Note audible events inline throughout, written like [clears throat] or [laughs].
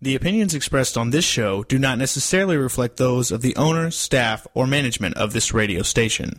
The opinions expressed on this show do not necessarily reflect those of the owner, staff, or management of this radio station.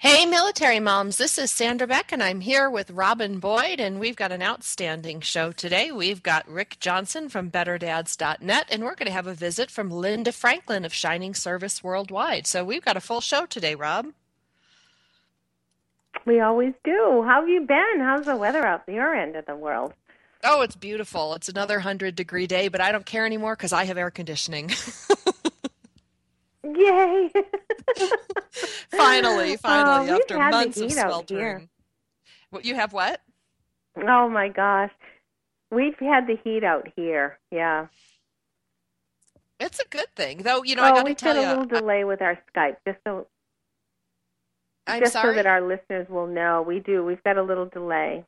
Hey, military moms, this is Sandra Beck, and I'm here with Robin Boyd, and we've got an outstanding show today. We've got Rick Johnson from BetterDads.net, and we're going to have a visit from Linda Franklin of Shining Service Worldwide. So we've got a full show today, Rob. We always do. How have you been? How's the weather out your end of the world? Oh, it's beautiful. It's another 100 degree day, but I don't care anymore because I have air conditioning. [laughs] Yay! [laughs] finally, um, finally, oh, after had months of sweltering. What you have? What? Oh my gosh, we've had the heat out here. Yeah. It's a good thing, though. You know, I oh, got to we've tell got a you, little delay with our Skype, just so I'm just sorry. so that our listeners will know. We do. We've got a little delay.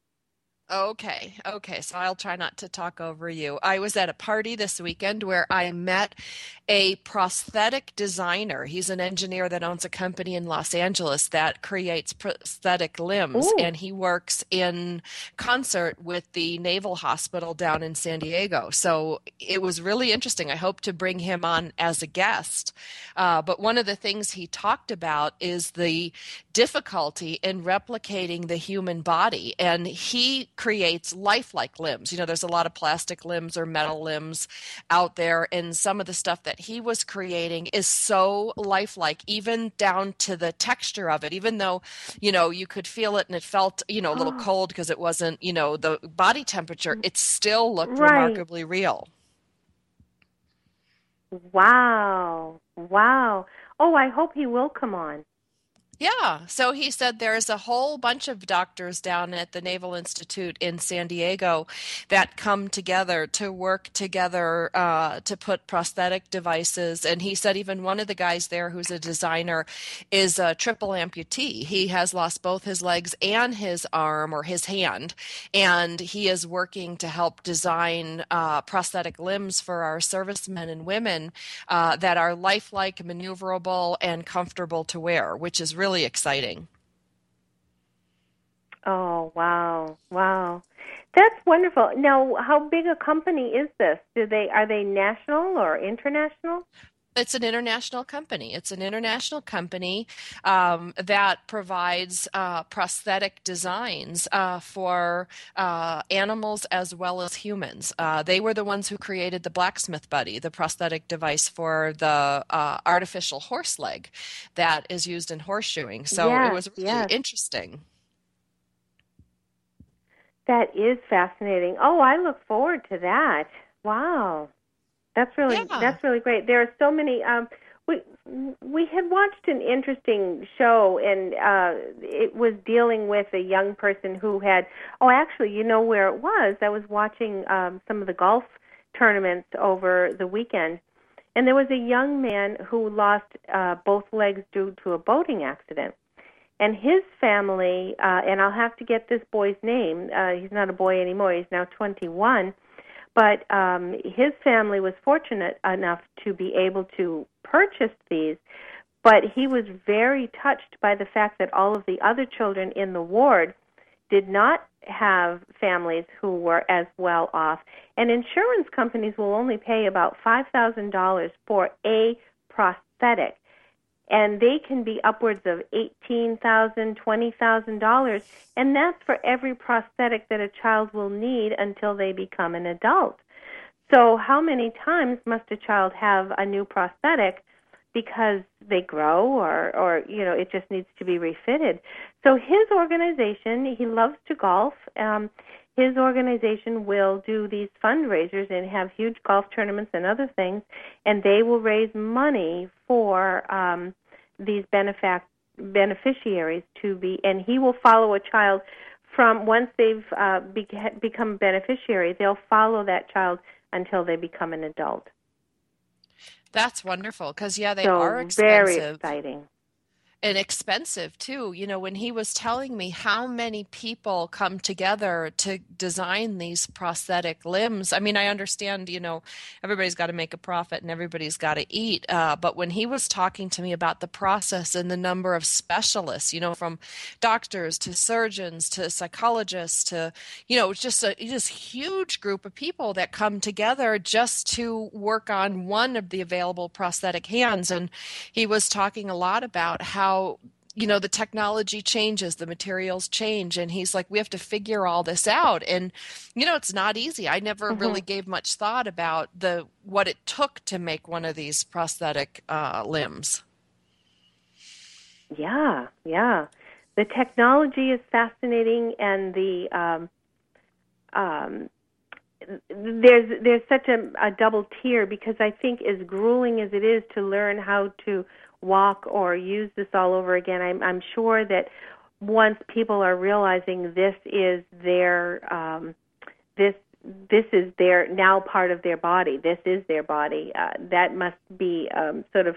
Okay, okay. So I'll try not to talk over you. I was at a party this weekend where I met a prosthetic designer. He's an engineer that owns a company in Los Angeles that creates prosthetic limbs, Ooh. and he works in concert with the Naval Hospital down in San Diego. So it was really interesting. I hope to bring him on as a guest. Uh, but one of the things he talked about is the difficulty in replicating the human body, and he creates lifelike limbs. You know, there's a lot of plastic limbs or metal limbs out there, and some of the stuff that he was creating is so lifelike, even down to the texture of it. Even though, you know, you could feel it and it felt, you know, a little ah. cold because it wasn't, you know, the body temperature, mm. it still looked Right. remarkably real. Wow. Wow. Oh, I hope he will come on. Yeah. So he said there's a whole bunch of doctors down at the Naval Institute in San Diego that come together to work together uh, to put prosthetic devices. And he said even one of the guys there who's a designer is a triple amputee. He has lost both his legs and his arm or his hand. And he is working to help design uh, prosthetic limbs for our servicemen and women uh, that are lifelike, maneuverable, and comfortable to wear, which is really exciting. Oh, wow. Wow. That's wonderful. Now, how big a company is this? Do they are they national or international? It's an international company. It's an international company um, that provides uh, prosthetic designs uh, for uh, animals as well as humans. Uh, they were the ones who created the blacksmith buddy, the prosthetic device for the uh, artificial horse leg that is used in horseshoeing. So Yes, it was really yes. interesting. That is fascinating. Oh, I look forward to that. Wow. That's really Yeah. that's really great. There are so many um we we had watched an interesting show and uh it was dealing with a young person who had oh actually you know where it was I was watching um some of the golf tournaments over the weekend and there was a young man who lost uh both legs due to a boating accident and his family uh and I'll have to get this boy's name uh he's not a boy anymore he's now 21 but um, his family was fortunate enough to be able to purchase these. But he was very touched by the fact that all of the other children in the ward did not have families who were as well off. And insurance companies will only pay about $5,000 for a prosthetic. And they can be upwards of eighteen thousand, twenty thousand dollars, and that's for every prosthetic that a child will need until they become an adult. So, how many times must a child have a new prosthetic because they grow or or you know it just needs to be refitted? So, his organization, he loves to golf. Um, his organization will do these fundraisers and have huge golf tournaments and other things, and they will raise money for um, these benefac- beneficiaries to be. And he will follow a child from once they've uh, be- become beneficiary, they'll follow that child until they become an adult. That's wonderful because yeah, they so are expensive. Very exciting and expensive too. You know, when he was telling me how many people come together to design these prosthetic limbs, I mean, I understand, you know, everybody's got to make a profit and everybody's got to eat. Uh, but when he was talking to me about the process and the number of specialists, you know, from doctors to surgeons to psychologists to, you know, just a just huge group of people that come together just to work on one of the available prosthetic hands. And he was talking a lot about how how you know the technology changes the materials change and he's like we have to figure all this out. And you know it's not easy. I never mm-hmm. really gave much thought about the what it took to make one of these prosthetic uh, limbs. Yeah yeah. The technology is fascinating and the um, um, there's there's such a, a double tier because I think as grueling as it is to learn how to walk or use this all over again. I'm, I'm sure that once people are realizing this is their um, this this is their now part of their body. This is their body. Uh, that must be um, sort of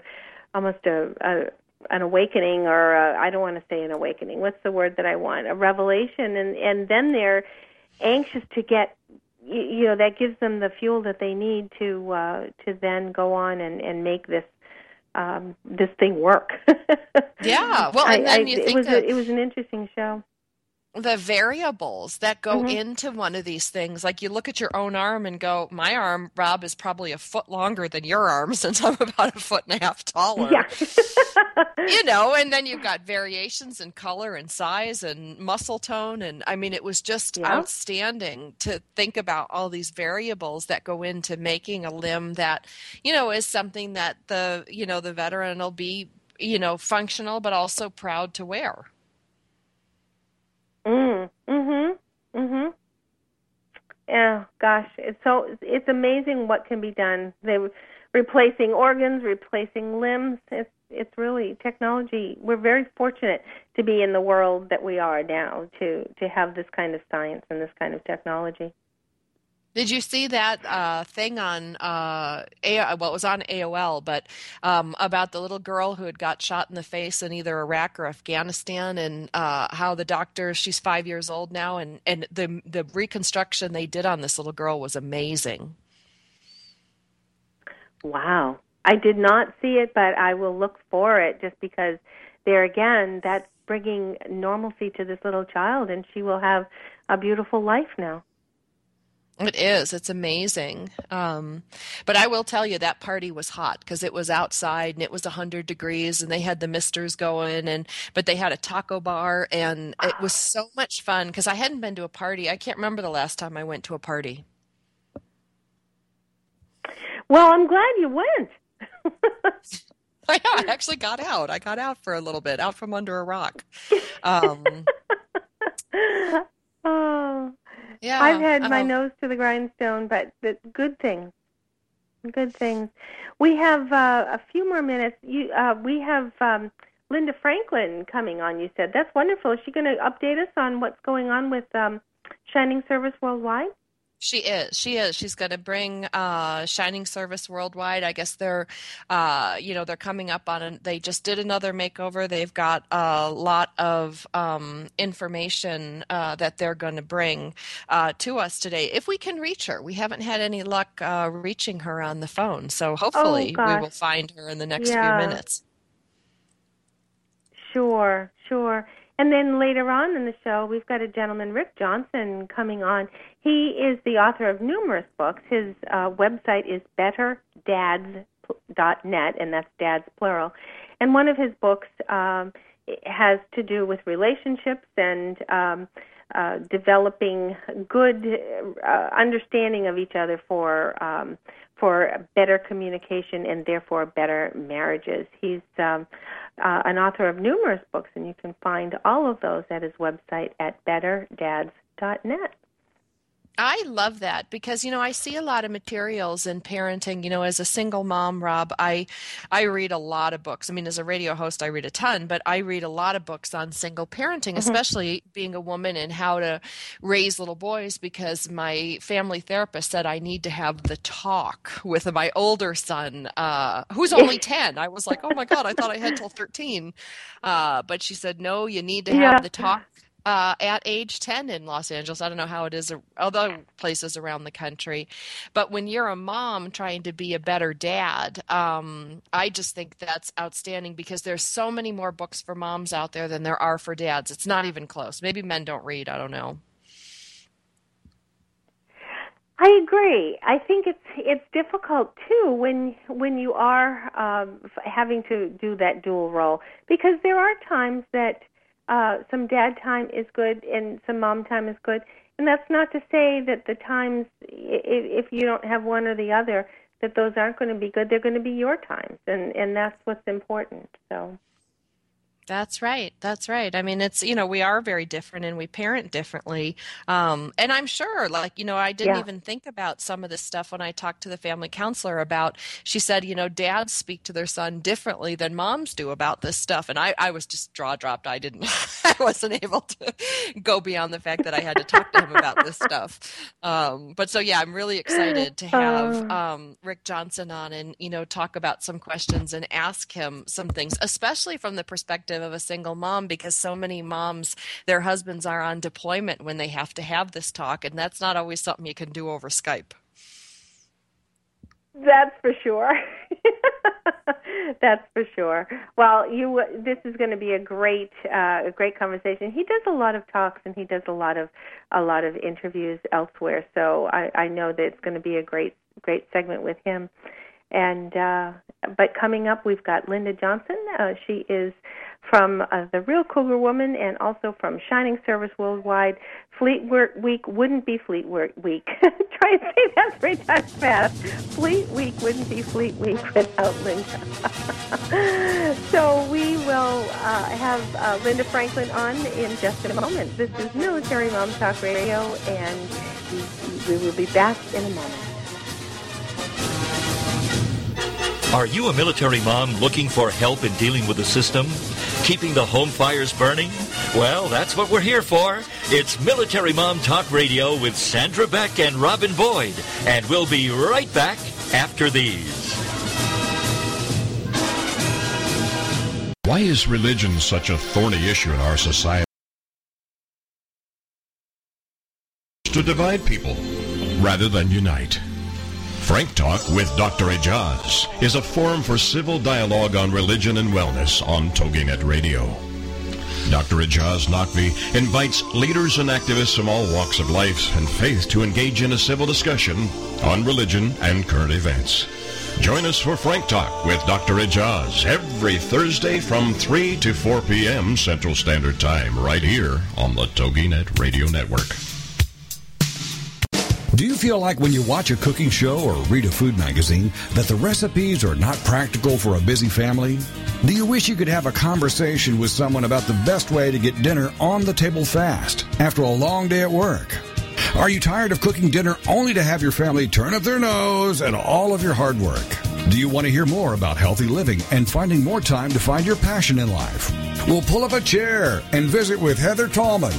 almost a, a an awakening, or I don't want to say an awakening. What's the word that I want? A revelation, and and then they're anxious to get you, you know that gives them the fuel that they need to uh, to then go on and and make this um, this thing work. [laughs] yeah, well, and then I, you I, think it was a, it was an interesting show the variables that go mm-hmm. into one of these things. Like you look at your own arm and go, my arm, Rob, is probably a foot longer than your arm [laughs] since I'm about a foot and a half taller. Yeah. you know, and then you've got variations in color and size and muscle tone. And I mean, it was just yeah. outstanding to think about all these variables that go into making a limb that, you know, is something that the, you know, the veteran will be, you know, functional, but also proud to wear. Mm. Mhm. Mhm. Yeah, gosh, it's so it's amazing what can be done. They replacing organs, replacing limbs. It's it's really technology. We're very fortunate to be in the world that we are now to to have this kind of science and this kind of technology. Did you see that uh, thing on uh, A- well, it was on AOL, but um, about the little girl who had got shot in the face in either Iraq or Afghanistan, and uh, how the doctor she's five years old now, and and the the reconstruction they did on this little girl was amazing. Wow, I did not see it, but I will look for it just because there again, that's bringing normalcy to this little child, and she will have a beautiful life now. It is. It's amazing. Um, but I will tell you that party was hot because it was outside and it was 100 degrees and they had the misters going and but they had a taco bar and it was so much fun because I hadn't been to a party. I can't remember the last time I went to a party. Well, I'm glad you went. [laughs] [laughs] I, I actually got out. I got out for a little bit, out from under a rock. Um, [laughs] oh. Yeah, I've had my uh-huh. nose to the grindstone, but but good things, good things. We have uh, a few more minutes. You, uh, we have um, Linda Franklin coming on. You said that's wonderful. Is she going to update us on what's going on with um, Shining Service Worldwide? She is. She is. She's going to bring uh, Shining Service worldwide. I guess they're, uh, you know, they're coming up on. it. they just did another makeover. They've got a lot of um, information uh, that they're going to bring uh, to us today. If we can reach her, we haven't had any luck uh, reaching her on the phone. So hopefully oh, we will find her in the next yeah. few minutes. Sure, sure. And then later on in the show, we've got a gentleman, Rick Johnson, coming on. He is the author of numerous books. His uh, website is betterdads.com. dot net, and that's dad's plural. And one of his books um, has to do with relationships and um, uh, developing good uh, understanding of each other for um, for better communication and therefore better marriages. He's um, uh, an author of numerous books, and you can find all of those at his website at betterdads.net. I love that because you know I see a lot of materials in parenting. You know, as a single mom, Rob, I I read a lot of books. I mean, as a radio host, I read a ton, but I read a lot of books on single parenting, mm-hmm. especially being a woman and how to raise little boys. Because my family therapist said I need to have the talk with my older son, uh, who's [laughs] only ten. I was like, oh my god, I thought I had till thirteen, uh, but she said no, you need to have yeah. the talk uh, at age 10 in Los Angeles. I don't know how it is other places around the country. But when you're a mom trying to be a better dad, um, I just think that's outstanding because there's so many more books for moms out there than there are for dads. It's not even close. Maybe men don't read. I don't know. I agree. I think it's it's difficult too when when you are um, having to do that dual role because there are times that uh, some dad time is good and some mom time is good. And that's not to say that the times, if, if you don't have one or the other, that those aren't going to be good. They're going to be your times, and and that's what's important. So. That's right. That's right. I mean, it's, you know, we are very different and we parent differently. Um, and I'm sure, like, you know, I didn't yeah. even think about some of this stuff when I talked to the family counselor about, she said, you know, dads speak to their son differently than moms do about this stuff. And I, I was just jaw dropped. I didn't, [laughs] I wasn't able to go beyond the fact that I had to talk to him about this stuff. Um, but so, yeah, I'm really excited to have oh. um, Rick Johnson on and, you know, talk about some questions and ask him some things, especially from the perspective perspective of a single mom because so many moms, their husbands are on deployment when they have to have this talk, and that's not always something you can do over Skype. That's for sure. [laughs] That's for sure. Well, you this is going to be a great uh, a great conversation. He does a lot of talks and he does a lot of a lot of interviews elsewhere. So I, I know that it's going to be a great great segment with him. And uh, but coming up, we've got Linda Johnson. Uh, she is from uh, the Real Cougar Woman and also from Shining Service Worldwide. Fleet Week wouldn't be Fleet Week. [laughs] Try and say that three times fast. Fleet Week wouldn't be Fleet Week without Linda. [laughs] so we will uh, have uh, Linda Franklin on in just a moment. This is Military Mom Talk Radio, and we will be back in a moment. Are you a military mom looking for help in dealing with the system? Keeping the home fires burning? Well, that's what we're here for. It's Military Mom Talk Radio with Sandra Beck and Robin Boyd. And we'll be right back after these. Why is religion such a thorny issue in our society? To divide people rather than unite. Frank Talk with Dr. Ajaz is a forum for civil dialogue on religion and wellness on TogiNet Radio. Dr. Ajaz Naqvi invites leaders and activists from all walks of life and faith to engage in a civil discussion on religion and current events. Join us for Frank Talk with Dr. Ajaz every Thursday from 3 to 4 p.m. Central Standard Time right here on the TogiNet Radio Network. Do you feel like when you watch a cooking show or read a food magazine that the recipes are not practical for a busy family? Do you wish you could have a conversation with someone about the best way to get dinner on the table fast after a long day at work? Are you tired of cooking dinner only to have your family turn up their nose at all of your hard work? Do you want to hear more about healthy living and finding more time to find your passion in life? We'll pull up a chair and visit with Heather Tallman,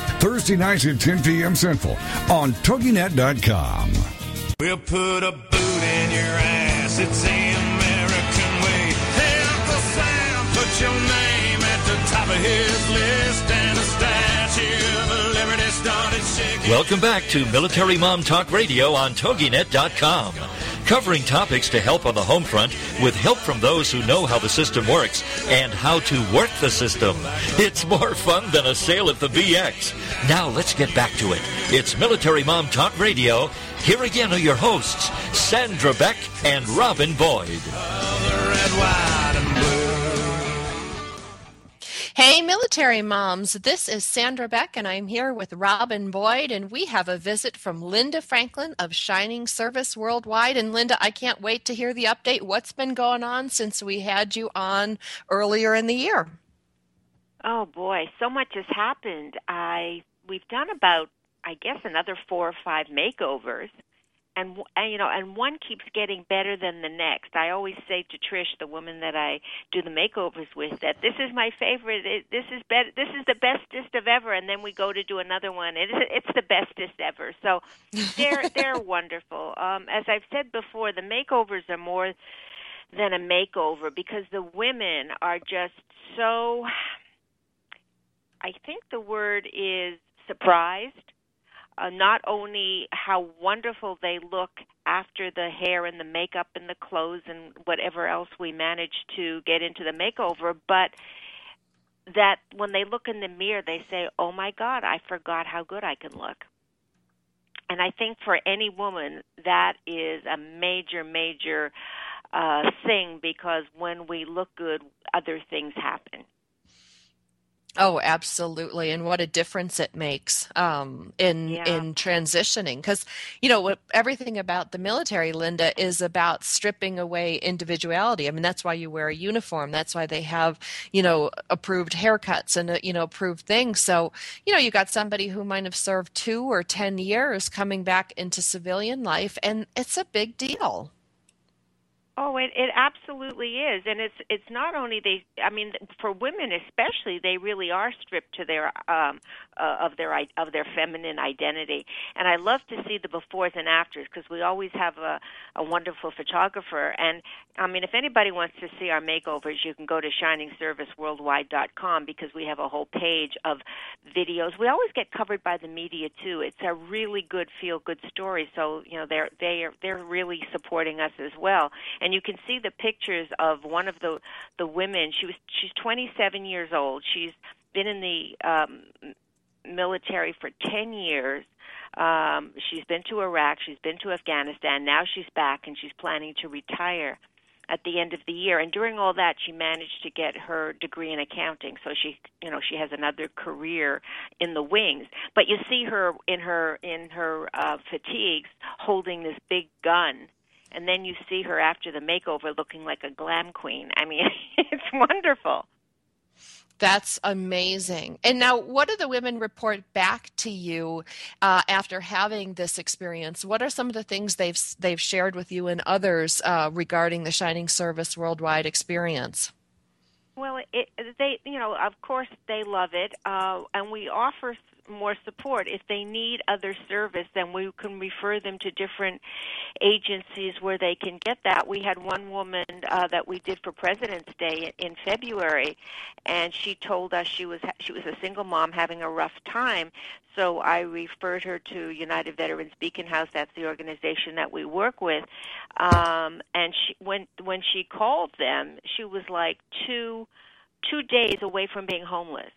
Thursday nights at 10 p.m. Central on TogiNet.com. We'll put a boot in your ass. It's the American way. Hey, Uncle Sam. your name at the top of his list, and the Statue of Liberty started shaking. Welcome back to Military Mom Talk Radio on TogiNet.com. Covering topics to help on the home front with help from those who know how the system works and how to work the system. It's more fun than a sale at the BX. Now let's get back to it. It's Military Mom Talk Radio. Here again are your hosts, Sandra Beck and Robin Boyd. Hey, military moms. This is Sandra Beck, and I'm here with Robin Boyd, and we have a visit from Linda Franklin of Shining Service Worldwide. And Linda, I can't wait to hear the update. What's been going on since we had you on earlier in the year? Oh boy, so much has happened. I we've done about I guess another four or five makeovers. And, you know, and one keeps getting better than the next. I always say to Trish, the woman that I do the makeovers with, that this is my favorite. It, this is be- This is the bestest of ever. And then we go to do another one. It is, it's the bestest ever. So they're [laughs] they're wonderful. Um, as I've said before, the makeovers are more than a makeover because the women are just so. I think the word is surprised. Uh, not only how wonderful they look after the hair and the makeup and the clothes and whatever else we manage to get into the makeover, but that when they look in the mirror, they say, "Oh my God, I forgot how good I can look." And I think for any woman, that is a major, major uh, thing because when we look good, other things happen. Oh, absolutely, and what a difference it makes um, in Yeah. in transitioning. Because you know what, everything about the military, Linda, is about stripping away individuality. I mean, that's why you wear a uniform. That's why they have you know approved haircuts and uh, you know approved things. So you know you got somebody who might have served two or ten years coming back into civilian life, and it's a big deal. Oh, it it absolutely is, and it's it's not only they. I mean, for women especially, they really are stripped to their um uh, of their of their feminine identity. And I love to see the befores and afters because we always have a a wonderful photographer. And I mean, if anybody wants to see our makeovers, you can go to ShiningServiceWorldwide.com because we have a whole page of videos. We always get covered by the media too. It's a really good feel good story. So you know they're they are they're really supporting us as well. And you can see the pictures of one of the the women. She was she's 27 years old. She's been in the um, military for 10 years. Um, she's been to Iraq. She's been to Afghanistan. Now she's back and she's planning to retire at the end of the year. And during all that, she managed to get her degree in accounting. So she, you know, she has another career in the wings. But you see her in her in her uh, fatigues holding this big gun. And then you see her after the makeover looking like a glam queen. I mean, [laughs] it's wonderful. That's amazing. And now, what do the women report back to you uh, after having this experience? What are some of the things they've they've shared with you and others uh, regarding the Shining Service Worldwide experience? Well, it, they, you know, of course they love it, uh, and we offer more support. If they need other service, then we can refer them to different agencies where they can get that. We had one woman uh, that we did for President's Day in February, and she told us she was she was a single mom having a rough time. So I referred her to United Veterans Beacon House. That's the organization that we work with. Um, and she, when when she called them, she was like two two days away from being homeless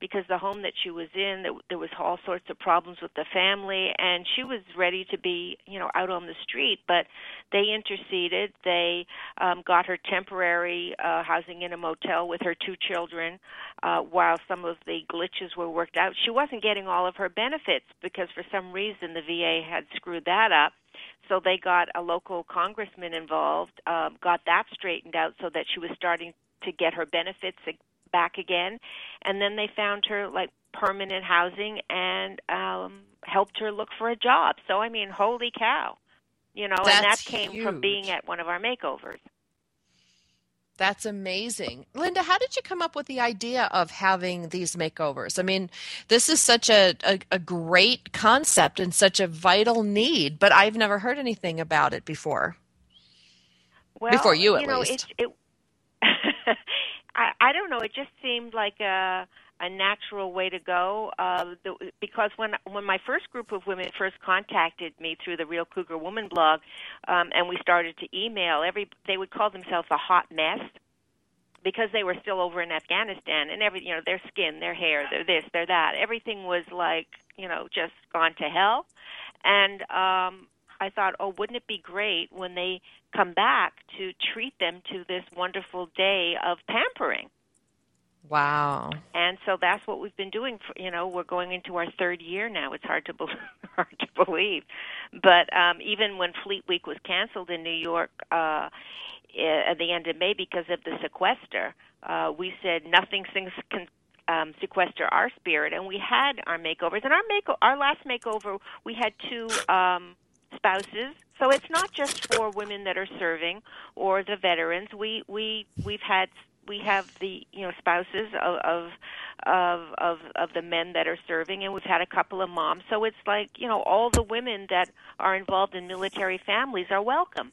because the home that she was in there, was all sorts of problems with the family and she was ready to be you know out on the street but they interceded. They um got her temporary uh housing in a motel with her two children uh while some of the glitches were worked out. She wasn't getting all of her benefits because for some reason the VA had screwed that up. So they got a local congressman involved uh, got that straightened out so that she was starting to get her benefits back again and then they found her like permanent housing and um helped her look for a job so i mean holy cow you know and that That's came from being at one of our makeovers That's amazing. Linda, how did you come up with the idea of having these makeovers? I mean, this is such a, a, a great concept and such a vital need, but I've never heard anything about it before. well Before you, at know least. it, [laughs] it I, don't know. It just seemed like a a natural way to go. Uh, the, because when when my first group of women first contacted me through the Real Cougar Woman blog, um, and we started to email, every they would call themselves a hot mess because they were still over in Afghanistan and every you know their skin, their hair, their this, their that, everything was like you know just gone to hell. And um, I thought, oh, wouldn't it be great when they come back to treat them to this wonderful day of pampering? Wow. And so that's what we've been doing. For, you know, we're going into our third year now. It's hard to be- [laughs] hard to believe, but um, even when Fleet Week was canceled in New York uh, at the end of May because of the sequester, uh, we said nothing things can um, sequester our spirit, and we had our makeovers. And our make our last makeover, we had two um, spouses. So it's not just for women that are serving or the veterans. We we we've had we have the you know spouses of of of of, of the men that are serving and we've had a couple of moms so it's like you know all the women that are involved in military families are welcome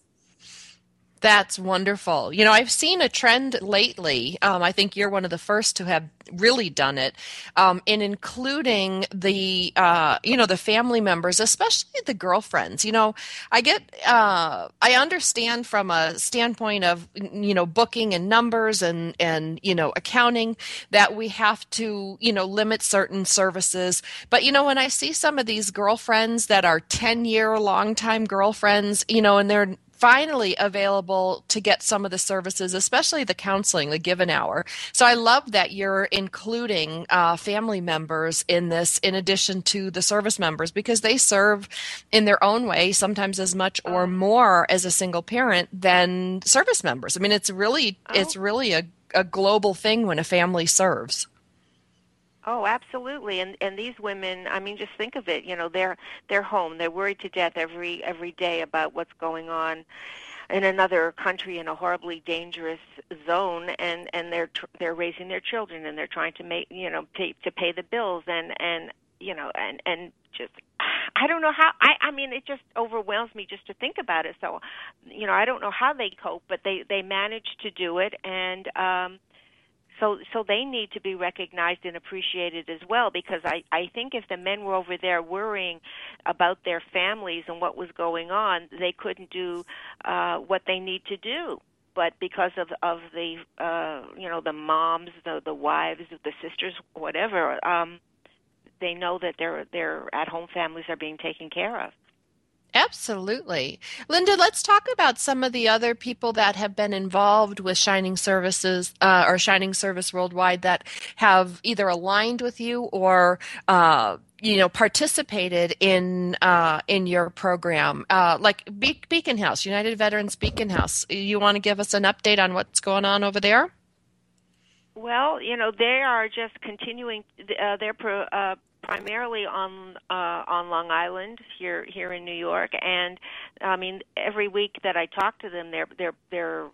that's wonderful. You know, I've seen a trend lately. Um, I think you're one of the first to have really done it um, in including the, uh, you know, the family members, especially the girlfriends. You know, I get, uh, I understand from a standpoint of, you know, booking and numbers and and you know accounting that we have to, you know, limit certain services. But you know, when I see some of these girlfriends that are ten year long time girlfriends, you know, and they're finally available to get some of the services, especially the counseling, the Give an Hour. So I love that you're including uh, family members in this, in addition to the service members, because they serve in their own way, sometimes as much or oh. more as a single parent than service members. I mean, it's really, oh. it's really a, a global thing when a family serves. Oh, absolutely. And and these women, I mean, just think of it. You know, they're they're home. They're worried to death every every day about what's going on in another country in a horribly dangerous zone and and they're they're raising their children and they're trying to make, you know, pay, to pay the bills and and you know, and and just I don't know how I I mean it just overwhelms me just to think about it. So, you know, I don't know how they cope, but they they manage to do it and um so so they need to be recognized and appreciated as well because I I think if the men were over there worrying about their families and what was going on, they couldn't do uh what they need to do. But because of of the uh you know the moms the the wives the sisters whatever um they know that their their at home families are being taken care of Absolutely. Linda, let's talk about some of the other people that have been involved with Shining Services uh, or Shining Service Worldwide that have either aligned with you or uh, you know participated in uh, in your program, uh, like Be- Beacon House, United Veterans Beacon House. You want to give us an update on what's going on over there? Well, you know, they are just continuing uh, their pro, uh, primarily on uh, on Long Island here here in New York, and I mean every week that I talk to them, they're they're they're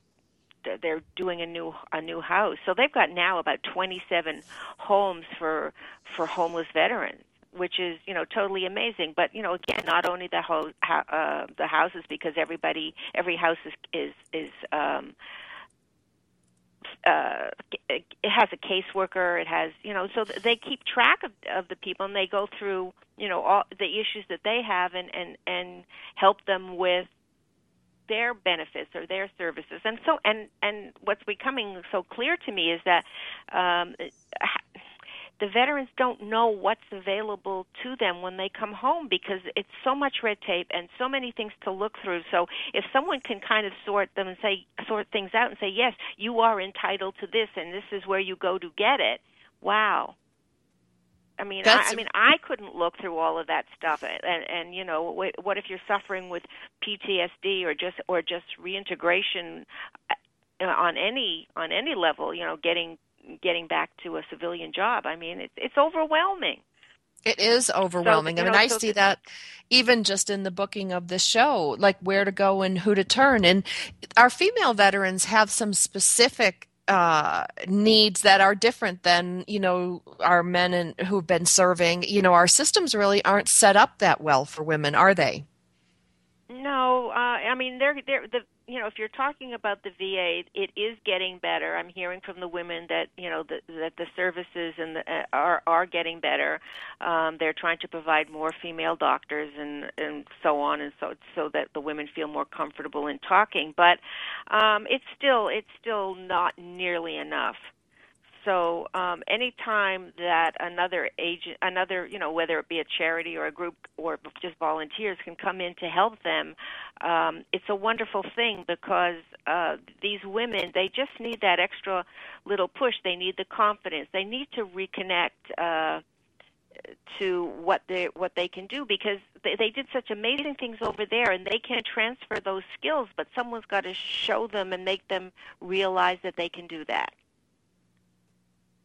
they're doing a new a new house. So they've got now about 27 homes for for homeless veterans which is you know totally amazing but you know again not only the ho- ha- uh the houses because everybody every house is is is um uh, it has a caseworker. It has, you know, so they keep track of of the people and they go through, you know, all the issues that they have and and and help them with their benefits or their services. And so, and and what's becoming so clear to me is that um, the veterans don't know what's available to them when they come home because it's so much red tape and so many things to look through. So if someone can kind of sort them and say sort things out and say, "Yes, you are entitled to this and this is where you go to get it." Wow. I mean, I, I mean, I couldn't look through all of that stuff, and, and you know, what if you're suffering with PTSD or just or just reintegration uh, on any on any level? You know, getting getting back to a civilian job. I mean, it's it's overwhelming. It is overwhelming. So, I mean, know, I so see that even just in the booking of the show, like where to go and who to turn. And our female veterans have some specific uh, needs that are different than you know our men and who've been serving. You know, our systems really aren't set up that well for women, are they? No, uh, I mean they're they're the you know, if you're talking about the VA, it is getting better. I'm hearing from the women that you know that, that the services and the, uh, are are getting better. Um, they're trying to provide more female doctors and and so on and so so that the women feel more comfortable in talking. But um, it's still it's still not nearly enough so um, anytime that another agent, another, you know, whether it be a charity or a group or just volunteers can come in to help them, um, it's a wonderful thing because uh, these women, they just need that extra little push. They need the confidence. They need to reconnect. Uh, to what they what they can do because they, they did such amazing things over there and they can transfer those skills but someone's got to show them and make them realize that they can do that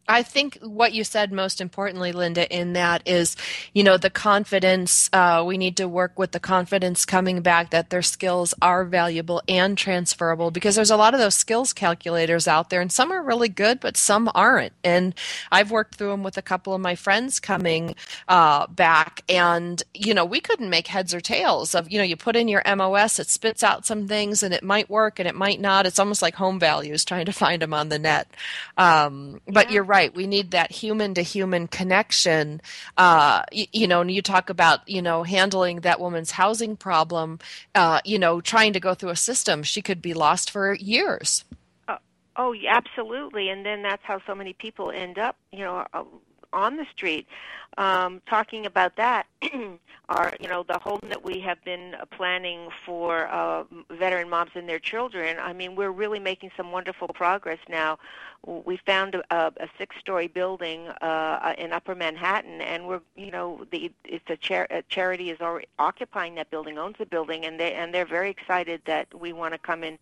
I think what you said most importantly, Linda, in that is, you know, the confidence. Uh, we need to work with the confidence coming back that their skills are valuable and transferable because there's a lot of those skills calculators out there, and some are really good, but some aren't. And I've worked through them with a couple of my friends coming uh, back, and you know, we couldn't make heads or tails of, you know, you put in your MOS, it spits out some things, and it might work and it might not. It's almost like home values trying to find them on the net. Um, but yeah. you're right right. We need that human to human connection. Uh, you, you, know, and you talk about, you know, handling that woman's housing problem, uh, you know, trying to go through a system. She could be lost for years. Uh, oh, absolutely. And then that's how so many people end up, you know, uh, on the street. Um, talking about that, [clears throat] our you know the home that we have been planning for uh, veteran moms and their children. I mean, we're really making some wonderful progress now we found a, a six-story building uh, in Upper Manhattan, and we're you know the it's a, char- a charity is already occupying that building, owns the building, and they and they're very excited that we want to come and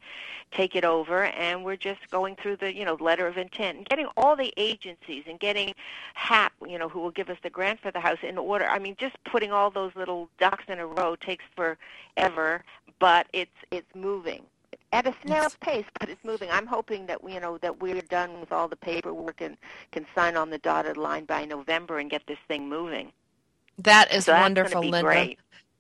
take it over, and we're just going through the you know letter of intent and getting all the agencies and getting HAP you know who will give us the grant for the house in order. I mean, just putting all those little ducks in a row takes forever, but it's it's moving at a snail's pace, but it's moving. I'm hoping that we you know that we're done with all the paperwork and can sign on the dotted line by November and get this thing moving. That is so wonderful, Linda. Great.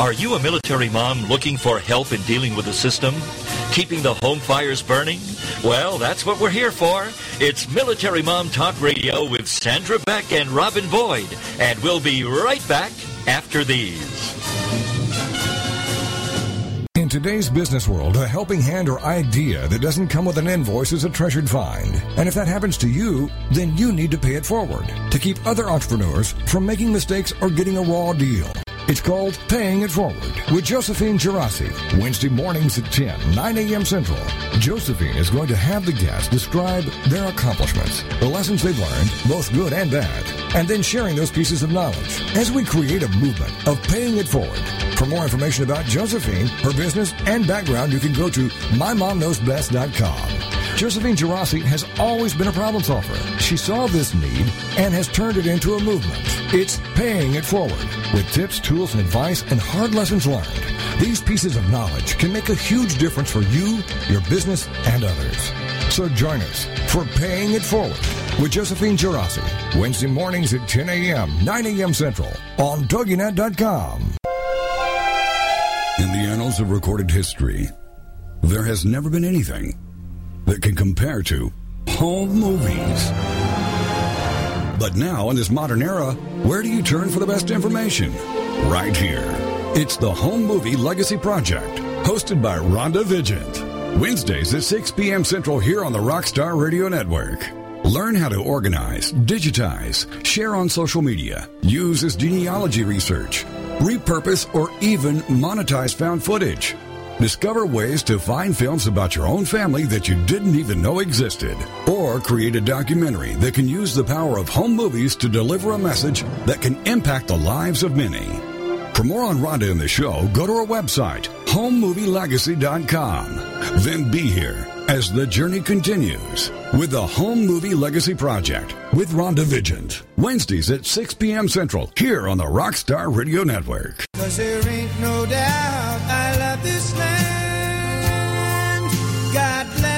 Are you a military mom looking for help in dealing with the system? Keeping the home fires burning? Well, that's what we're here for. It's Military Mom Talk Radio with Sandra Beck and Robin Boyd. And we'll be right back after these. In today's business world, a helping hand or idea that doesn't come with an invoice is a treasured find. And if that happens to you, then you need to pay it forward to keep other entrepreneurs from making mistakes or getting a raw deal. It's called Paying It Forward with Josephine Girassi. Wednesday mornings at 10, 9 a.m. Central. Josephine is going to have the guests describe their accomplishments, the lessons they've learned, both good and bad, and then sharing those pieces of knowledge as we create a movement of paying it forward. For more information about Josephine, her business, and background, you can go to mymomknowsbest.com. Josephine Girassi has always been a problem solver. She saw this need and has turned it into a movement. It's paying it forward with tips, tools, and advice and hard lessons learned. These pieces of knowledge can make a huge difference for you, your business, and others. So join us for Paying It Forward with Josephine Girassi, Wednesday mornings at 10 a.m., 9 a.m. Central on TogiNet.com. In the annals of recorded history, there has never been anything that can compare to home movies. But now, in this modern era, where do you turn for the best information? Right here. It's the Home Movie Legacy Project, hosted by Rhonda Vigeant. Wednesdays at 6 p.m. Central here on the Rockstar Radio Network. Learn how to organize, digitize, share on social media, use as genealogy research, repurpose, or even monetize found footage. Discover ways to find films about your own family that you didn't even know existed. Or create a documentary that can use the power of home movies to deliver a message that can impact the lives of many. For more on Rhonda and the show, go to our website, HomeMovieLegacy.com. Then be here as the journey continues with the Home Movie Legacy Project with Rhonda Vigeant. Wednesdays at 6 p.m. Central here on the Rockstar Radio Network. Cause there ain't no doubt I love this land. God bless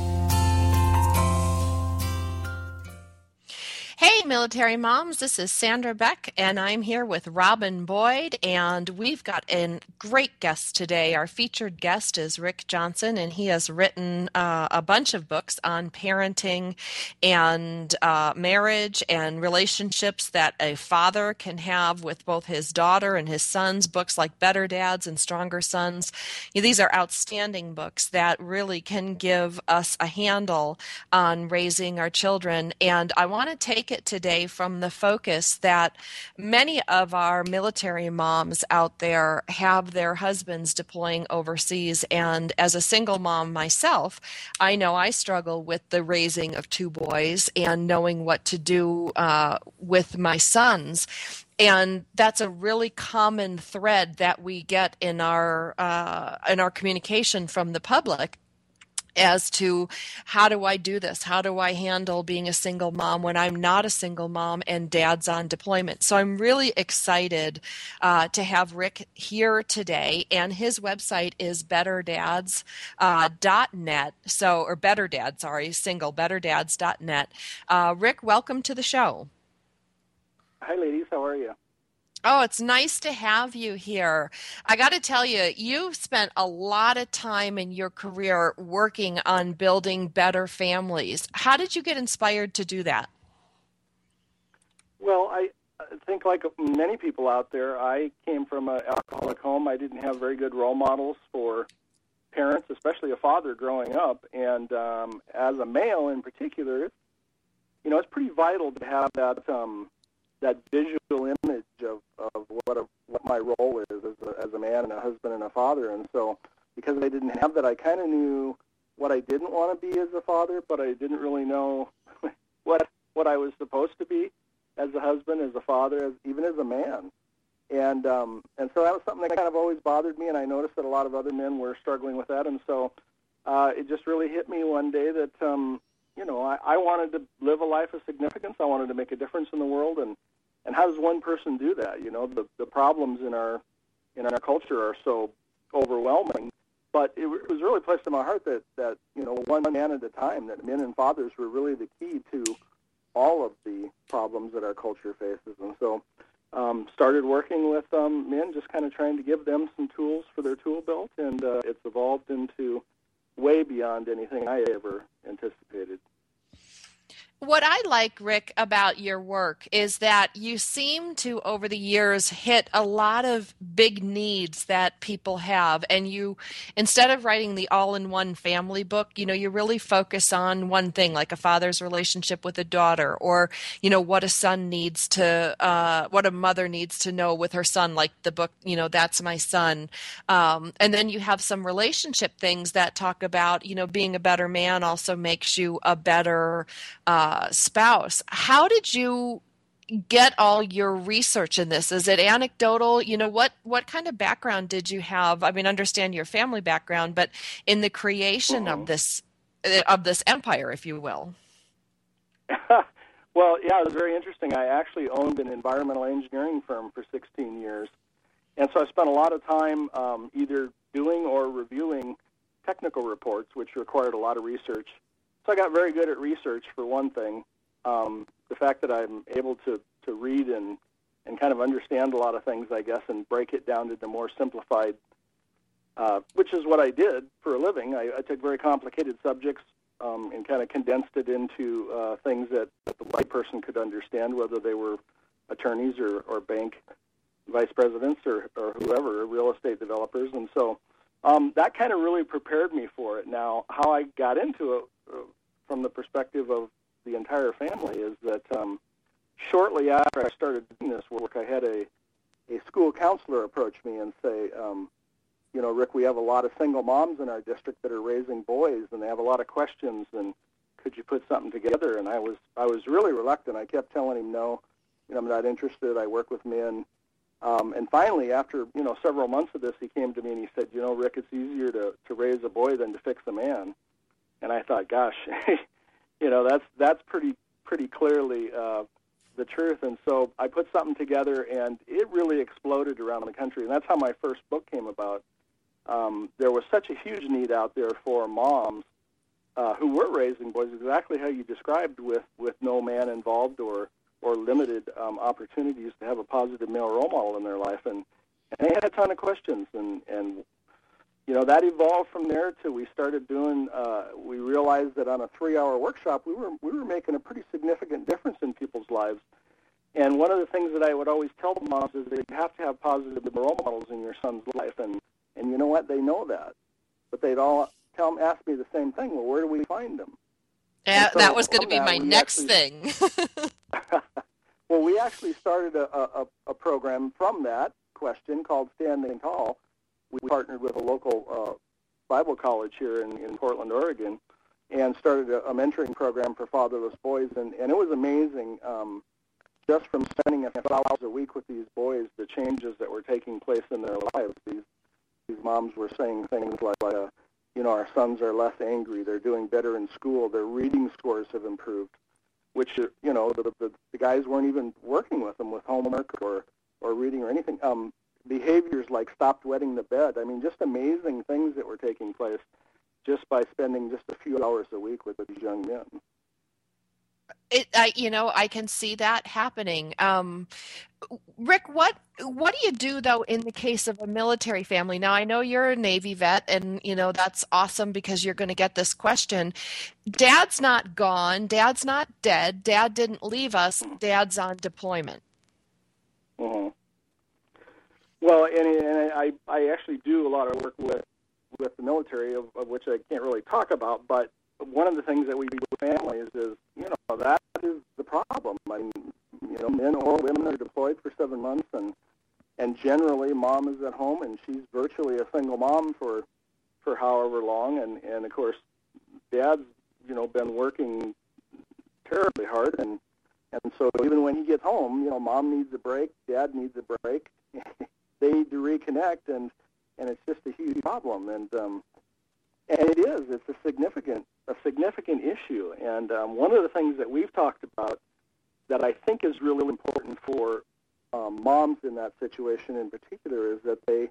Hey, military moms, this is Sandra Beck, and I'm here with Robin Boyd, and we've got a great guest today. Our featured guest is Rick Johnson, and he has written uh, a bunch of books on parenting and uh, marriage and relationships that a father can have with both his daughter and his sons. Books like Better Dads and Stronger Sons. These are outstanding books that really can give us a handle on raising our children, and I want to take it today from the focus that many of our military moms out there have their husbands deploying overseas. And as a single mom myself, I know I struggle with the raising of two boys and knowing what to do uh, with my sons and that's a really common thread that we get in our uh, in our communication from the public as to how do I do this? How do I handle being a single mom when I'm not a single mom and dad's on deployment? So I'm really excited uh, to have Rick here today, and his website is betterdads.net. Uh, so, or better dad, sorry, single betterdads.net. Uh, Rick, welcome to the show. Hi, ladies. How are you? Oh, it's nice to have you here. I got to tell you, you've spent a lot of time in your career working on building better families. How did you get inspired to do that? Well, I think, like many people out there, I came from an alcoholic home. I didn't have very good role models for parents, especially a father growing up. And um, as a male in particular, you know, it's pretty vital to have that. Um, that visual image of, of what a, what my role is as a, as a man and a husband and a father. And so, because I didn't have that, I kind of knew what I didn't want to be as a father, but I didn't really know [laughs] what what I was supposed to be as a husband, as a father, as even as a man. And um, and so that was something that kind of always bothered me, and I noticed that a lot of other men were struggling with that. And so uh, it just really hit me one day that um, you know I, I wanted to live a life of significance. I wanted to make a difference in the world, and and how does one person do that? You know, the the problems in our in our culture are so overwhelming. But it, it was really placed in my heart that that you know one man at a time, that men and fathers were really the key to all of the problems that our culture faces. And so, um, started working with um, men, just kind of trying to give them some tools for their tool belt, and uh, it's evolved into way beyond anything I ever anticipated. What I like, Rick, about your work is that you seem to, over the years, hit a lot of big needs that people have. And you, instead of writing the all in one family book, you know, you really focus on one thing, like a father's relationship with a daughter, or, you know, what a son needs to, uh, what a mother needs to know with her son, like the book, you know, That's My Son. Um, and then you have some relationship things that talk about, you know, being a better man also makes you a better, uh, uh, spouse. How did you get all your research in this? Is it anecdotal? You know, what what kind of background did you have? I mean, understand your family background, but in the creation of this uh, of this empire, if you will. [laughs] well, yeah, it was very interesting. I actually owned an environmental engineering firm for 16 years, and so I spent a lot of time um, either doing or reviewing technical reports, which required a lot of research so I got very good at research for one thing. Um, the fact that I'm able to, to read and, and kind of understand a lot of things, I guess, and break it down into more simplified, uh, which is what I did for a living. I, I took very complicated subjects um, and kind of condensed it into uh, things that, that the layperson could understand, whether they were attorneys or, or bank vice presidents or, or whoever, real estate developers. And so um, that kind of really prepared me for it. Now, how I got into it uh, from the perspective of the entire family is that um, shortly after I started doing this work, I had a a school counselor approach me and say, um, you know, Rick, we have a lot of single moms in our district that are raising boys, and they have a lot of questions, and could you put something together? And I was I was really reluctant. I kept telling him no, you know, I'm not interested. I work with men. Um, and finally, after you know several months of this, he came to me and he said, "You know, Rick, it's easier to to raise a boy than to fix a man." And I thought, "Gosh, [laughs] you know, that's that's pretty pretty clearly uh, the truth." And so I put something together, and it really exploded around the country. And that's how my first book came about. Um, there was such a huge need out there for moms uh, who were raising boys, exactly how you described, with with no man involved or or limited um, opportunities to have a positive male role model in their life, and, and they had a ton of questions, and and you know that evolved from there to we started doing. Uh, we realized that on a three-hour workshop, we were we were making a pretty significant difference in people's lives. And one of the things that I would always tell the moms is that you have to have positive role models in your son's life, and and you know what? They know that, but they'd all tell them, ask me the same thing. Well, where do we find them? Yeah, so that was going to be my next actually, thing. [laughs] [laughs] well, we actually started a, a, a, program from that question called Standing Tall. We partnered with a local uh, Bible college here in, in Portland, Oregon, and started a, a mentoring program for fatherless boys. And, and it was amazing, um, just from spending a few hours a week with these boys, the changes that were taking place in their lives. These, these moms were saying things like, uh, you know, our sons are less angry. They're doing better in school. Their reading scores have improved, which, you know, the, the, the guys weren't even working with them with homework or, or reading or anything. Um, behaviors like stopped wetting the bed. I mean, just amazing things that were taking place just by spending just a few hours a week with these young men it I, you know i can see that happening. Um, rick what what do you do though in the case of a military family? Now i know you're a navy vet and you know that's awesome because you're going to get this question. Dad's not gone dad's not dead dad didn't leave us dad's on deployment. Mm-hmm. well and, and I, I actually do a lot of work with with the military of, of which i can't really talk about but one of the things that we do with families is, you know, that is the problem. I mean, you know, men or women are deployed for seven months, and and generally, mom is at home, and she's virtually a single mom for for however long, and and of course, dad's you know been working terribly hard, and and so even when he gets home, you know, mom needs a break, dad needs a break. [laughs] they need to reconnect, and and it's just a huge problem, and um, and it is. It's a significant a significant issue. And um, one of the things that we've talked about that I think is really important for um, moms in that situation in particular is that they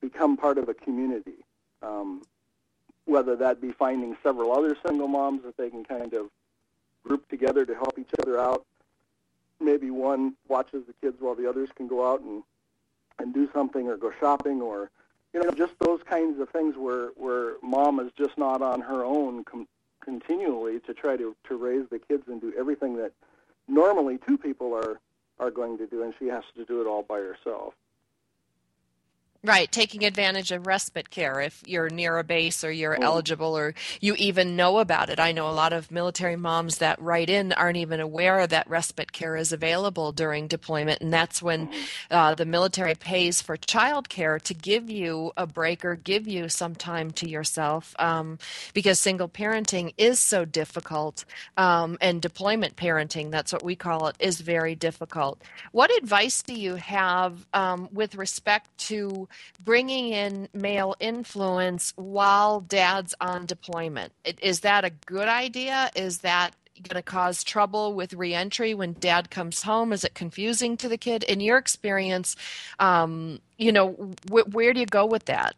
become part of a community. Um, whether that be finding several other single moms that they can kind of group together to help each other out. Maybe one watches the kids while the others can go out and and do something or go shopping or you know, just those kinds of things where where mom is just not on her own com- continually to try to to raise the kids and do everything that normally two people are are going to do, and she has to do it all by herself. Right, taking advantage of respite care if you're near a base or you're eligible or you even know about it. I know a lot of military moms that write in aren't even aware that respite care is available during deployment, and that's when uh, the military pays for child care to give you a break or give you some time to yourself um, because single parenting is so difficult um, and deployment parenting, that's what we call it, is very difficult. What advice do you have um, with respect to bringing in male influence while dad's on deployment. Is that a good idea? Is that going to cause trouble with reentry when dad comes home? Is it confusing to the kid? In your experience, um, you know, wh- where do you go with that?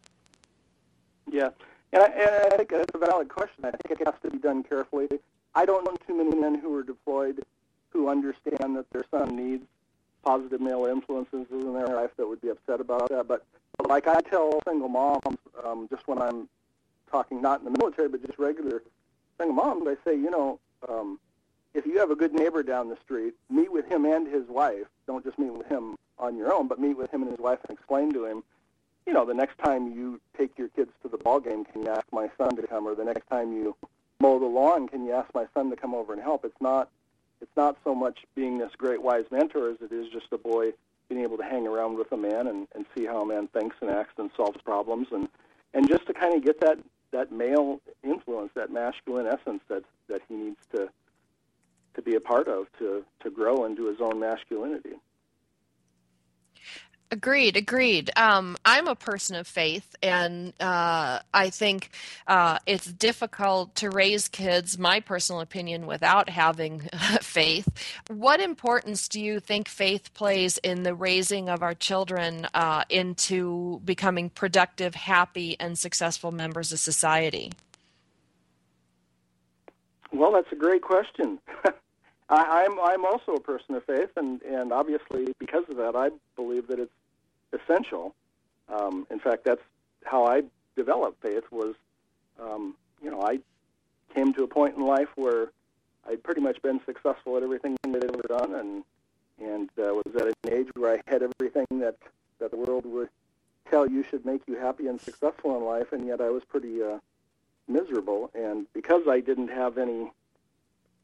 Yeah, and I, and I think that's a valid question. I think it has to be done carefully. I don't know too many men who are deployed who understand that their son needs positive male influences in their life that would be upset about that. But like I tell single moms, um, just when I'm talking not in the military, but just regular single moms, I say, you know, um, if you have a good neighbor down the street, meet with him and his wife. Don't just meet with him on your own, but meet with him and his wife and explain to him you know, the next time you take your kids to the ball game, can you ask my son to come? Or the next time you mow the lawn, can you ask my son to come over and help? It's not it's not so much being this great wise mentor as it is just a boy being able to hang around with a man and, and see how a man thinks and acts and solves problems and and just to kind of get that that male influence, that masculine essence that that he needs to to be a part of to to grow into his own masculinity. Agreed, agreed. Um, I'm a person of faith, and uh, I think uh, it's difficult to raise kids, my personal opinion, without having [laughs] faith. What importance do you think faith plays in the raising of our children uh, into becoming productive, happy, and successful members of society? Well, that's a great question. [laughs] I, I'm I'm also a person of faith, and and obviously because of that, I believe that it's essential. Um, in fact, that's how I developed faith. Was um, you know I came to a point in life where I'd pretty much been successful at everything that I'd ever done, and and uh, was at an age where I had everything that that the world would tell you should make you happy and successful in life, and yet I was pretty uh, miserable. And because I didn't have any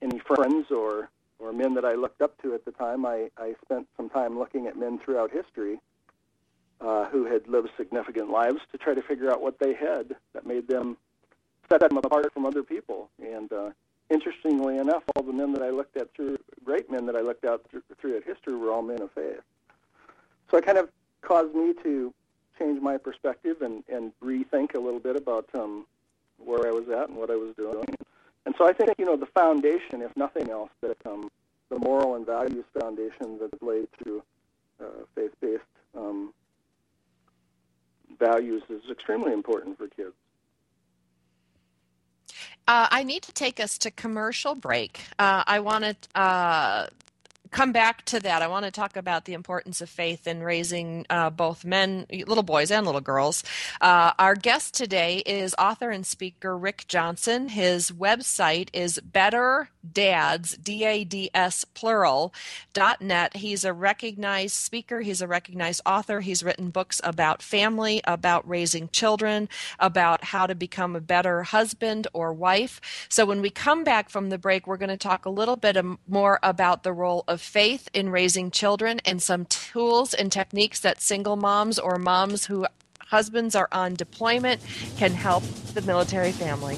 any friends or or men that I looked up to at the time, I, I spent some time looking at men throughout history uh, who had lived significant lives to try to figure out what they had that made them set them apart from other people. And uh, interestingly enough, all the men that I looked at through, great men that I looked at through, through at history were all men of faith. So it kind of caused me to change my perspective and, and rethink a little bit about um, where I was at and what I was doing. And so I think, you know, the foundation, if nothing else, that um, the moral and values foundation that's laid through uh, faith-based um, values is extremely important for kids. Uh, I need to take us to commercial break. Uh, I want to uh, come back to that. I want to talk about the importance of faith in raising uh, both men, little boys, and little girls. Uh, our guest today is author and speaker Rick Johnson. His website is Better D A D S plural, dot net. He's a recognized speaker, he's a recognized author. He's written books about family, about raising children, about how to become a better husband or wife. So when we come back from the break, we're going to talk a little bit more about the role of faith in raising children and some tools and techniques that single moms or moms who husbands are on deployment can help the military family.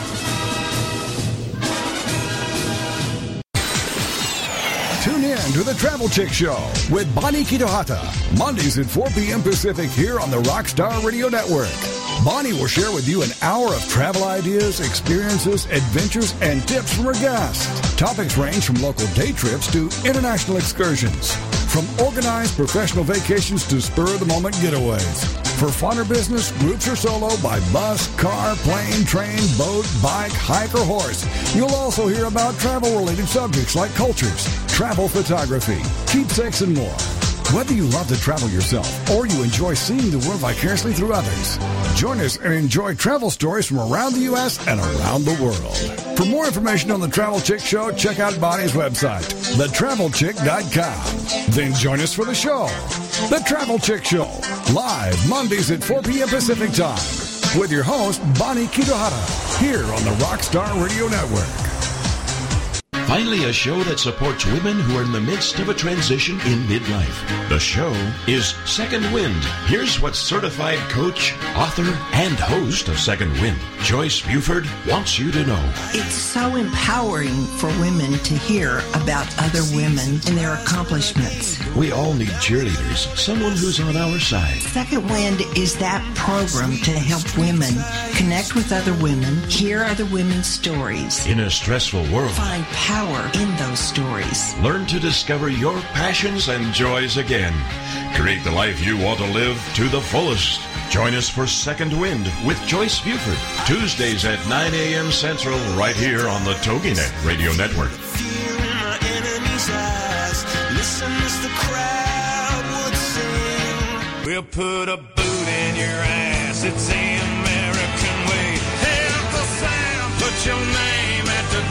Tune in to the Travel Chick Show with Bonnie Kitohata, Mondays at 4 p.m. Pacific here on the Rockstar Radio Network. Bonnie will share with you an hour of travel ideas, experiences, adventures, and tips from her guests. Topics range from local day trips to international excursions. From organized professional vacations to spur of the moment getaways. For fun or business, groups or solo, by bus, car, plane, train, boat, bike, hike, or horse. You'll also hear about travel related subjects like cultures, travel photography, keepsakes, and more. Whether you love to travel yourself or you enjoy seeing the world vicariously through others, join us and enjoy travel stories from around the U.S. and around the world. For more information on the Travel Chick Show, check out Bonnie's website, thetravelchick.com. Then join us for the show, The Travel Chick Show, live Mondays at 4 p.m. Pacific Time, with your host, Bonnie Kitohara, here on the Rockstar Radio Network. Finally, a show that supports women who are in the midst of a transition in midlife. The show is Second Wind. Here's what certified coach, author, and host of Second Wind, Joyce Buford, wants you to know. It's so empowering for women to hear about other women and their accomplishments. We all need cheerleaders, someone who's on our side. Second Wind is that program to help women connect with other women, hear other women's stories, In a stressful world, find power in those stories. learn to discover your passions and joys again. Create the life you want to live to the fullest. Join us for Second Wind with Joyce Buford, Tuesdays at 9 a.m. Central, right here on the TogiNet Radio Network. Fear in my enemy's eyes. Listen as the crowd would sing. We'll put a boot in your ass. It's the American way. Hey, Uncle Sam, put your name at the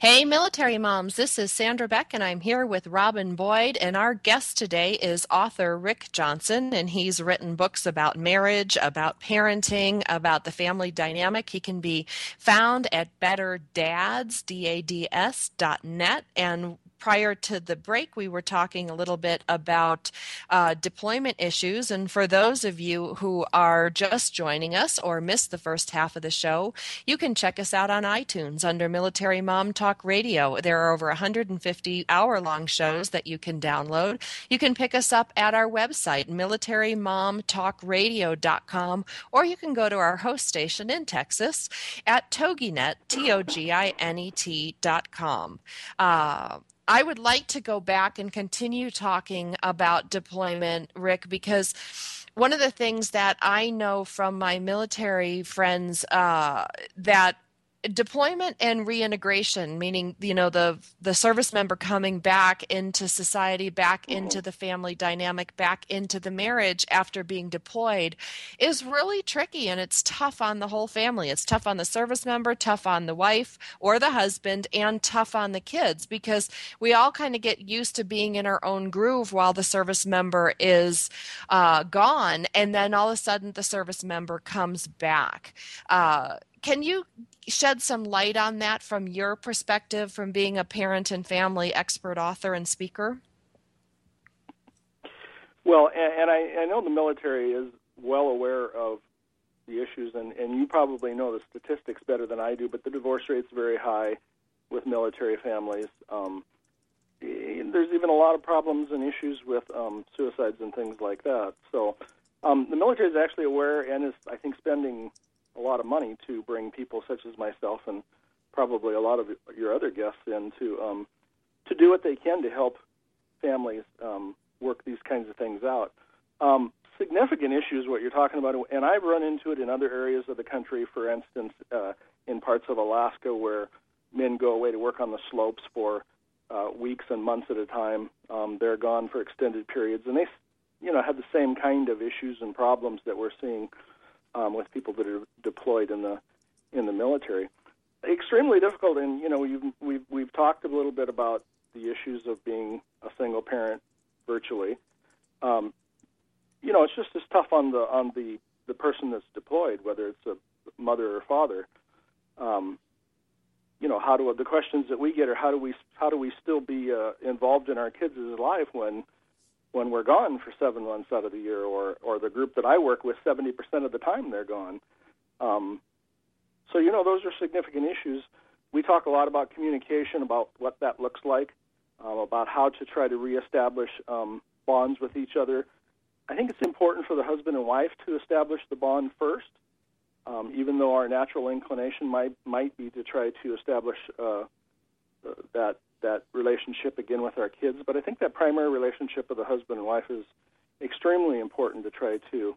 Hey, military moms, this is Sandra Beck, and I'm here with Robin Boyd. And our guest today is author Rick Johnson, and he's written books about marriage, about parenting, about the family dynamic. He can be found at betterdads, D-A-D-S, dot net. And prior to the break, we were talking a little bit about uh, deployment issues. And for those of you who are just joining us or missed the first half of the show, you can check us out on iTunes under Military Mom Talk Radio. There are over 150 hour long shows that you can download. You can pick us up at our website, militarymomtalkradio.com, or you can go to our host station in Texas at Toginet, T O G I N E T dot com. Uh, I would like to go back and continue talking about deployment, Rick, because one of the things that I know from my military friends uh, that deployment and reintegration meaning you know the the service member coming back into society back into the family dynamic back into the marriage after being deployed is really tricky and it's tough on the whole family. It's tough on the service member tough on the wife or the husband and tough on the kids because we all kind of get used to being in our own groove while the service member is uh, gone and then all of a sudden the service member comes back. Uh, can you shed some light on that from your perspective from being a parent and family expert author and speaker Well, and, and I, I know the military is well aware of the issues, and, and you probably know the statistics better than I do, but the divorce rate's very high with military families. Um, there's even a lot of problems and issues with um, suicides and things like that. So um, the military is actually aware and is, I think, spending a lot of money to bring people such as myself and probably a lot of your other guests in to um, to do what they can to help families um, work these kinds of things out. Um, significant issues, what you're talking about, and I've run into it in other areas of the country. For instance, uh, in parts of Alaska where men go away to work on the slopes for uh, weeks and months at a time. Um, they're gone for extended periods, and they, you know, have the same kind of issues and problems that we're seeing um, with people that are deployed in the in the military. Extremely difficult, and you know, we've we've we've talked a little bit about the issues of being a single parent virtually. Um, you know, it's just as tough on the on the the person that's deployed, whether it's a mother or father. Um, you know, how do the questions that we get are how do we how do we still be uh, involved in our kids' life when when we're gone for seven months out of the year, or or the group that I work with, seventy percent of the time they're gone. Um, so you know, those are significant issues. We talk a lot about communication, about what that looks like, um, about how to try to reestablish um, bonds with each other. I think it's important for the husband and wife to establish the bond first, um, even though our natural inclination might might be to try to establish uh, uh, that that relationship again with our kids. But I think that primary relationship of the husband and wife is extremely important to try to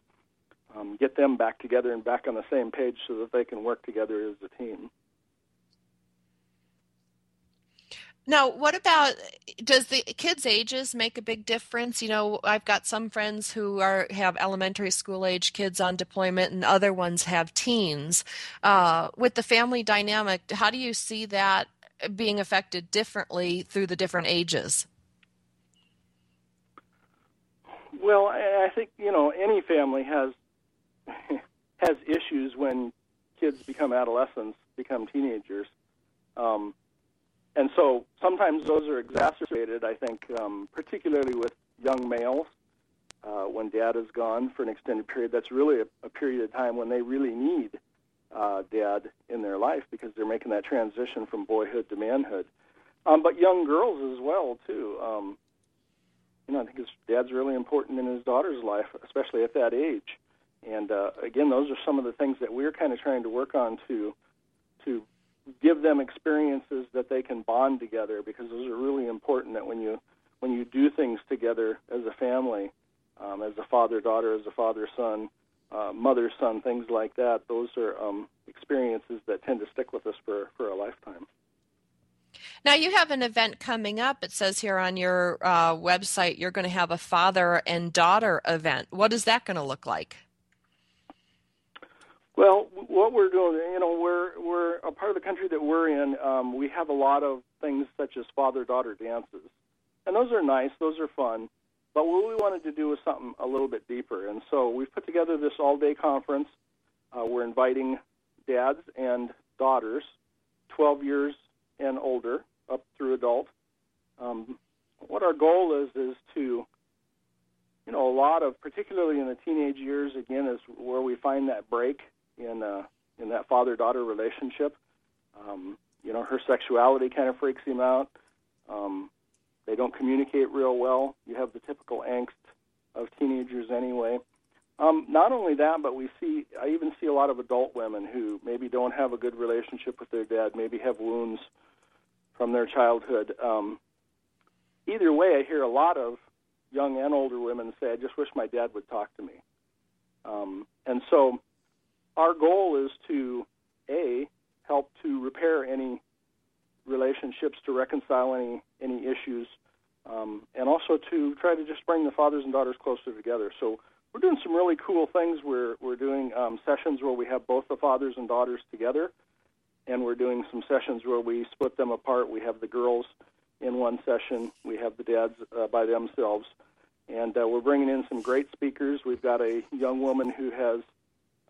um, get them back together and back on the same page so that they can work together as a team. Now, what about does the kids' ages make a big difference? You know, I've got some friends who are have elementary school age kids on deployment, and other ones have teens. Uh, with the family dynamic, how do you see that being affected differently through the different ages? Well, I think you know any family has [laughs] has issues when kids become adolescents, become teenagers, um, and so sometimes those are exacerbated. I think, um, particularly with young males, uh, when dad is gone for an extended period. That's really a, a period of time when they really need uh, dad in their life because they're making that transition from boyhood to manhood. Um, but young girls as well too. Um, you know, I think his dad's really important in his daughter's life, especially at that age. And uh, again, those are some of the things that we're kind of trying to work on to to give them experiences that they can bond together because those are really important. That when you when you do things together as a family, um, as a father daughter, as a father son, uh, mother son, things like that, those are um, experiences that tend to stick with us for for a lifetime. Now you have an event coming up. It says here on your uh, website you're going to have a father and daughter event. What is that going to look like? Well, what we're doing, you know, we're we're a part of the country that we're in. Um, we have a lot of things such as father-daughter dances, and those are nice. Those are fun. But what we wanted to do was something a little bit deeper, and so we've put together this all-day conference. Uh, we're inviting dads and daughters, 12 years and older, up through adult. Um, what our goal is is to you know, a lot of, particularly in the teenage years, again, is where we find that break in uh, in that father daughter relationship. Um, you know, her sexuality kind of freaks him out. Um, they don't communicate real well. You have the typical angst of teenagers anyway. Um, not only that, but we see I even see a lot of adult women who maybe don't have a good relationship with their dad, maybe have wounds from their childhood. Um, either way, I hear a lot of young and older women say, "I just wish my dad would talk to me." Um, and so our goal is to a help to repair any relationships, to reconcile any any issues, um, and also to try to just bring the fathers and daughters closer together. So we're doing some really cool things. We're we're doing um, sessions where we have both the fathers and daughters together, and we're doing some sessions where we split them apart. We have the girls in one session, we have the dads uh, by themselves, and uh, we're bringing in some great speakers. We've got a young woman who has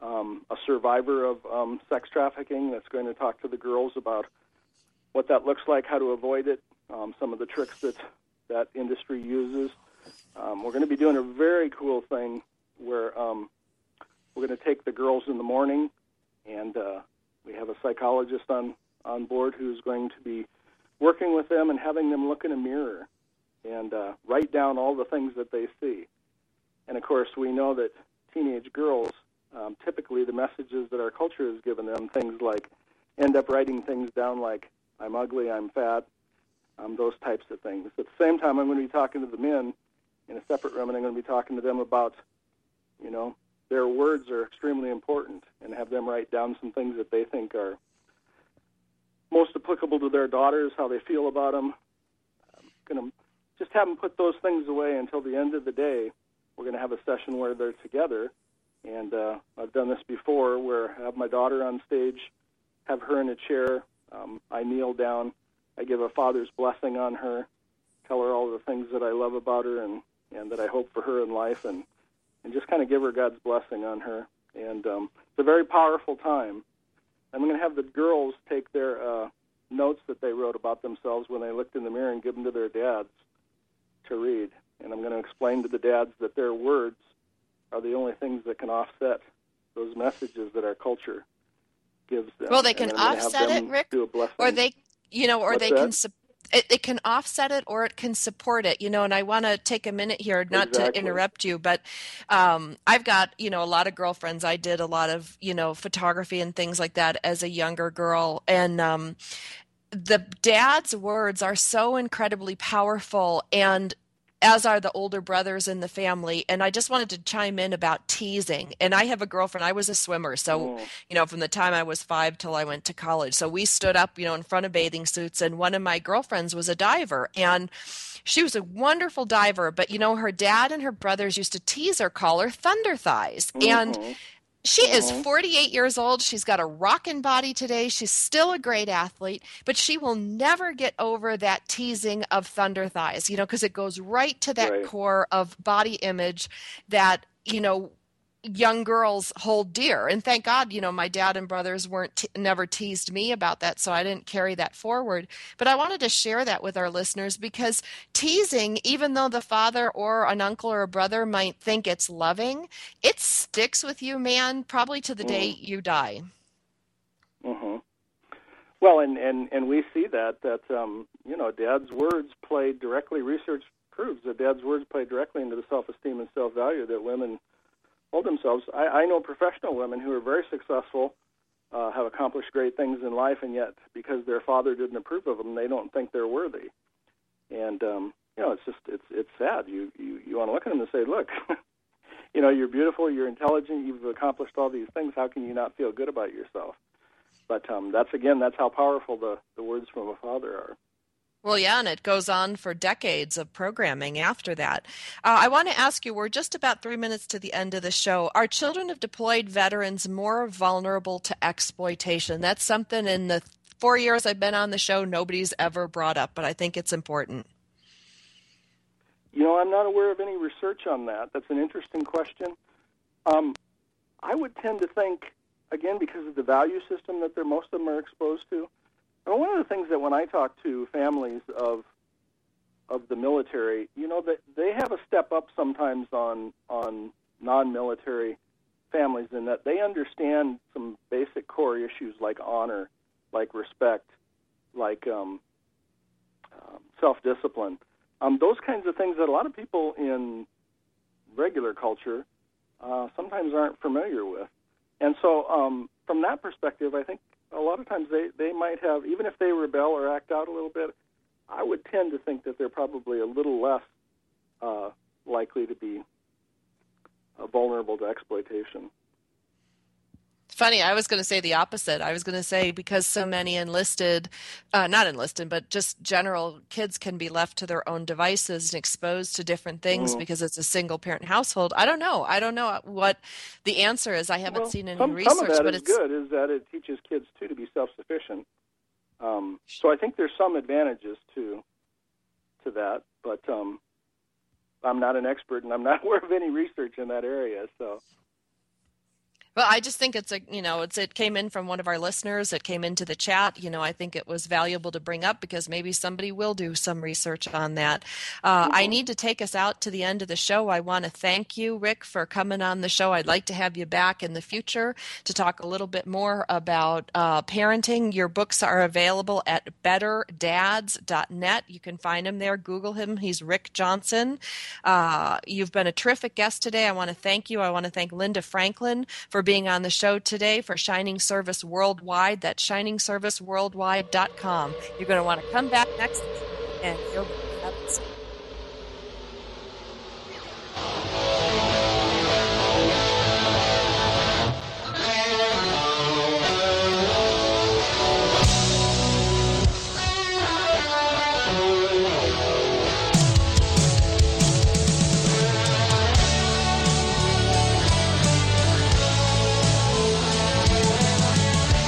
um, a survivor of um, sex trafficking that's going to talk to the girls about what that looks like, how to avoid it, um, some of the tricks that that industry uses. Um, we're going to be doing a very cool thing where um, we're going to take the girls in the morning, and uh, we have a psychologist on on board who's going to be working with them and having them look in a mirror and uh, write down all the things that they see. And of course, we know that teenage girls um, typically the messages that our culture has given them, things like end up writing things down like I'm ugly, I'm fat, um, those types of things. At the same time, I'm going to be talking to the men in a separate room, and I'm going to be talking to them about, you know, their words are extremely important, and have them write down some things that they think are most applicable to their daughters, how they feel about them. I'm going to just have them put those things away until the end of the day. We're going to have a session where they're together and uh, I've done this before where I have my daughter on stage, have her in a chair. Um, I kneel down. I give a father's blessing on her, tell her all the things that I love about her and, and that I hope for her in life, and, and just kind of give her God's blessing on her. And um, it's a very powerful time. I'm going to have the girls take their uh, notes that they wrote about themselves when they looked in the mirror and give them to their dads to read. And I'm going to explain to the dads that their words are the only things that can offset those messages that our culture gives them. Well, they can offset it, Rick, or they, you know, or What's they that? can. Su- it, it can offset it or it can support it you know and i want to take a minute here not Exactly. to interrupt you but um, i've got you know a lot of girlfriends i did a lot of you know photography and things like that as a younger girl and um, the dad's words are so incredibly powerful and as are the older brothers in the family and i just wanted to chime in about teasing. And i have a girlfriend. I was a swimmer so oh. you know from the time i was five till i went to college. So we stood up you know in front of bathing suits and one of my girlfriends was a diver and she was a wonderful diver but you know her dad and her brothers used to tease her call her thunder thighs. And uh-huh. She is mm-hmm. 48 years old. She's got a rockin' body today. She's still a great athlete, but she will never get over that teasing of thunder thighs, you know, because it goes right to that Right. core of body image that, you know, young girls hold dear. And thank god you know my dad and brothers weren't te- never teased me about that so i didn't carry that forward. But i wanted to share that with our listeners because teasing even though the father or an uncle or a brother might think it's loving it sticks with you man probably to the day you die. Hmm Well, and, and, and we see that that um, you know Dad's words play directly. Research proves that Dad's words play directly into the self-esteem and self-value that women hold themselves. I, I know professional women who are very successful, uh, have accomplished great things in life, and yet because their father didn't approve of them, they don't think they're worthy. And um, you know, it's just it's it's sad. You you you want to look at them and say, look. [laughs] You know, you're beautiful, you're intelligent, you've accomplished all these things. How can you not feel good about yourself? But um, that's again, that's how powerful the, the words from a father are. Well, yeah, and it goes on for decades of programming after that. Uh, I want to ask you we're just about three minutes to the end of the show. Are children of deployed veterans more vulnerable to exploitation? That's something in the four years I've been on the show nobody's ever brought up, but I think it's important. You know, I'm not aware of any research on that. That's an interesting question. Um, I would tend to think, again, because of the value system that they're, most of them are exposed to. And one of the things that when I talk to families of of the military, you know, that they have a step up sometimes on on non-military families in that they understand some basic core issues like honor, like respect, like um, um, self-discipline um, those kinds of things that a lot of people in regular culture uh, sometimes aren't familiar with. And so, um, from that perspective, I think a lot of times they, they might have, even if they rebel or act out a little bit, I would tend to think that they're probably a little less uh, likely to be uh, vulnerable to exploitation. Funny, I was going to say the opposite. I was going to say because so many enlisted, uh, not enlisted, but just general kids can be left to their own devices and exposed to different things Mhm. because it's a single parent household. I don't know. I don't know what the answer is. I haven't Well, seen any some, research, some of that but is it's good. Is that it teaches kids too to be self-sufficient. Um, so I think there's some advantages to to that, but um, I'm not an expert and I'm not [laughs] aware of any research in that area. So Well, I just think it's a you know it's it came in from one of our listeners. It came into the chat. You know, I think it was valuable to bring up because maybe somebody will do some research on that. Uh, I need to take us out to the end of the show. I want to thank you, Rick, for coming on the show. I'd like to have you back in the future to talk a little bit more about uh, parenting. Your books are available at betterdads.net. You can find him there. Google him. He's Rick Johnson. Uh, you've been a terrific guest today. I want to thank you. I want to thank Linda Franklin for being on the show today for Shining Service Worldwide. That's shiningserviceworldwide.com. You're going to want to come back next and happens.